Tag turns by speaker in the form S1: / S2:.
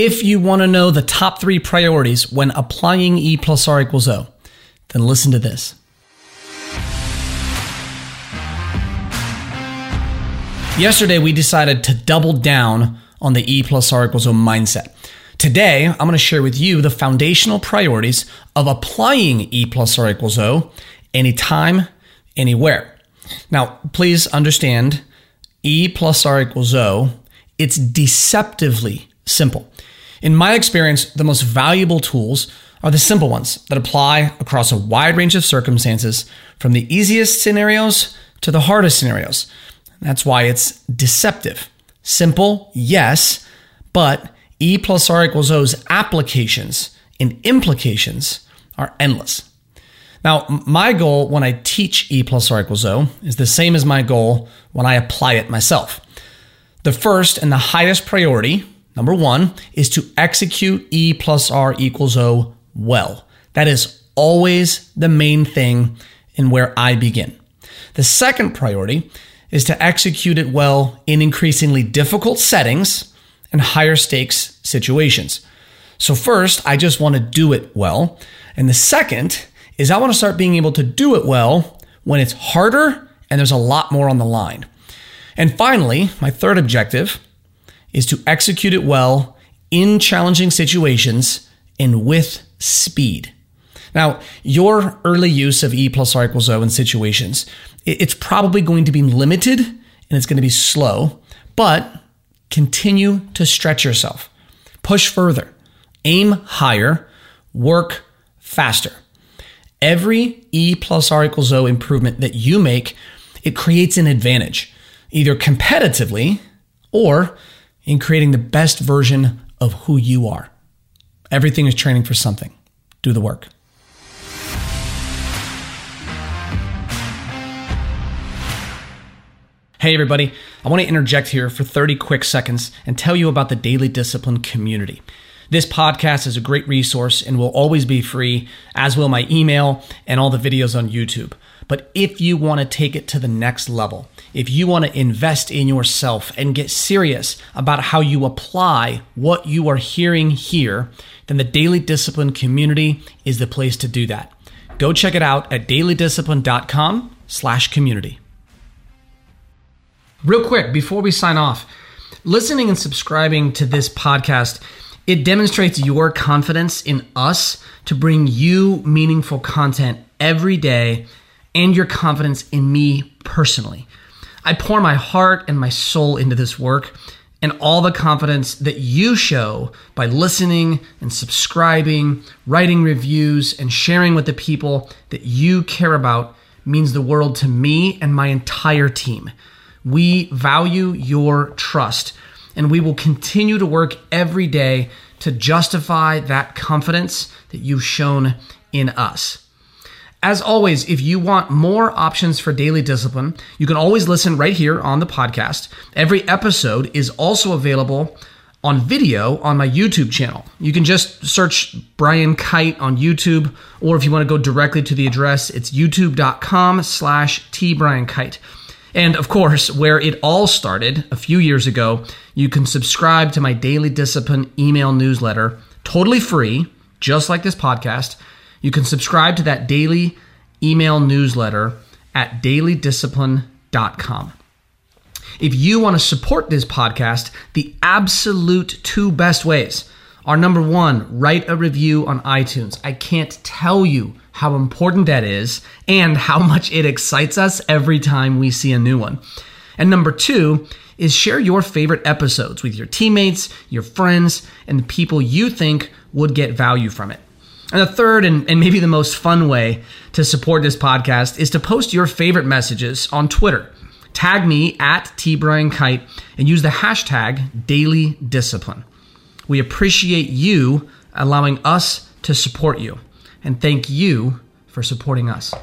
S1: If you want to know the top three priorities when applying E plus R equals O, then listen to this. Yesterday, we decided to double down on the E plus R equals O mindset. Today, I'm going to share with you the foundational priorities of applying E plus R equals O anytime, anywhere. Now, please understand E plus R equals O, it's deceptively simple. In my experience, the most valuable tools are the simple ones that apply across a wide range of circumstances, from the easiest scenarios to the hardest scenarios. That's why it's deceptive. Simple, yes, but E plus R equals O's applications and implications are endless. Now, my goal when I teach E plus R equals O is the same as my goal when I apply it myself. The first and the highest priority, number one, is to execute E plus R equals O well. That is always the main thing and where I begin. The second priority is to execute it well in increasingly difficult settings and higher stakes situations. So, first, I just want to do it well. And the second is I want to start being able to do it well when it's harder and there's a lot more on the line. And finally, my third objective is to execute it well in challenging situations and with speed. Now, your early use of E plus R equals O in situations, it's probably going to be limited and it's going to be slow, but continue to stretch yourself. Push further, aim higher, work faster. Every E plus R equals O improvement that you make, it creates an advantage, either competitively or in creating the best version of who you are. Everything is training for something. Do the work. Hey, everybody. I want to interject here for 30 quick seconds and tell you about the Daily Discipline community. This podcast is a great resource and will always be free, as will my email and all the videos on YouTube. But if you want to take it to the next level, if you want to invest in yourself and get serious about how you apply what you are hearing here, then the Daily Discipline community is the place to do that. Go check it out at dailydiscipline.com slash community. Real quick, before we sign off, listening and subscribing to this podcast, it demonstrates your confidence in us to bring you meaningful content every day and your confidence in me personally. I pour my heart and my soul into this work and all the confidence that you show by listening and subscribing, writing reviews, and sharing with the people that you care about means the world to me and my entire team. We value your trust, and we will continue to work every day to justify that confidence that you've shown in us. As always, if you want more options for daily discipline, you can always listen right here on the podcast. Every episode is also available on video on my YouTube channel. You can just search Brian Kight on YouTube, or if you want to go directly to the address, it's youtube.com slash tbriankight. And of course, where it all started a few years ago, you can subscribe to my Daily Discipline email newsletter, totally free, just like this podcast. You can subscribe to that daily email newsletter at dailydiscipline.com. If you want to support this podcast, the absolute two best ways are number one, write a review on iTunes. I can't tell you how important that is and how much it excites us every time we see a new one. And number two is share your favorite episodes with your teammates, your friends, and the people you think would get value from it. And the third and, and maybe the most fun way to support this podcast is to post your favorite messages on Twitter. Tag me at tbriankight and use the hashtag daily discipline. We appreciate you allowing us to support you and thank you for supporting us.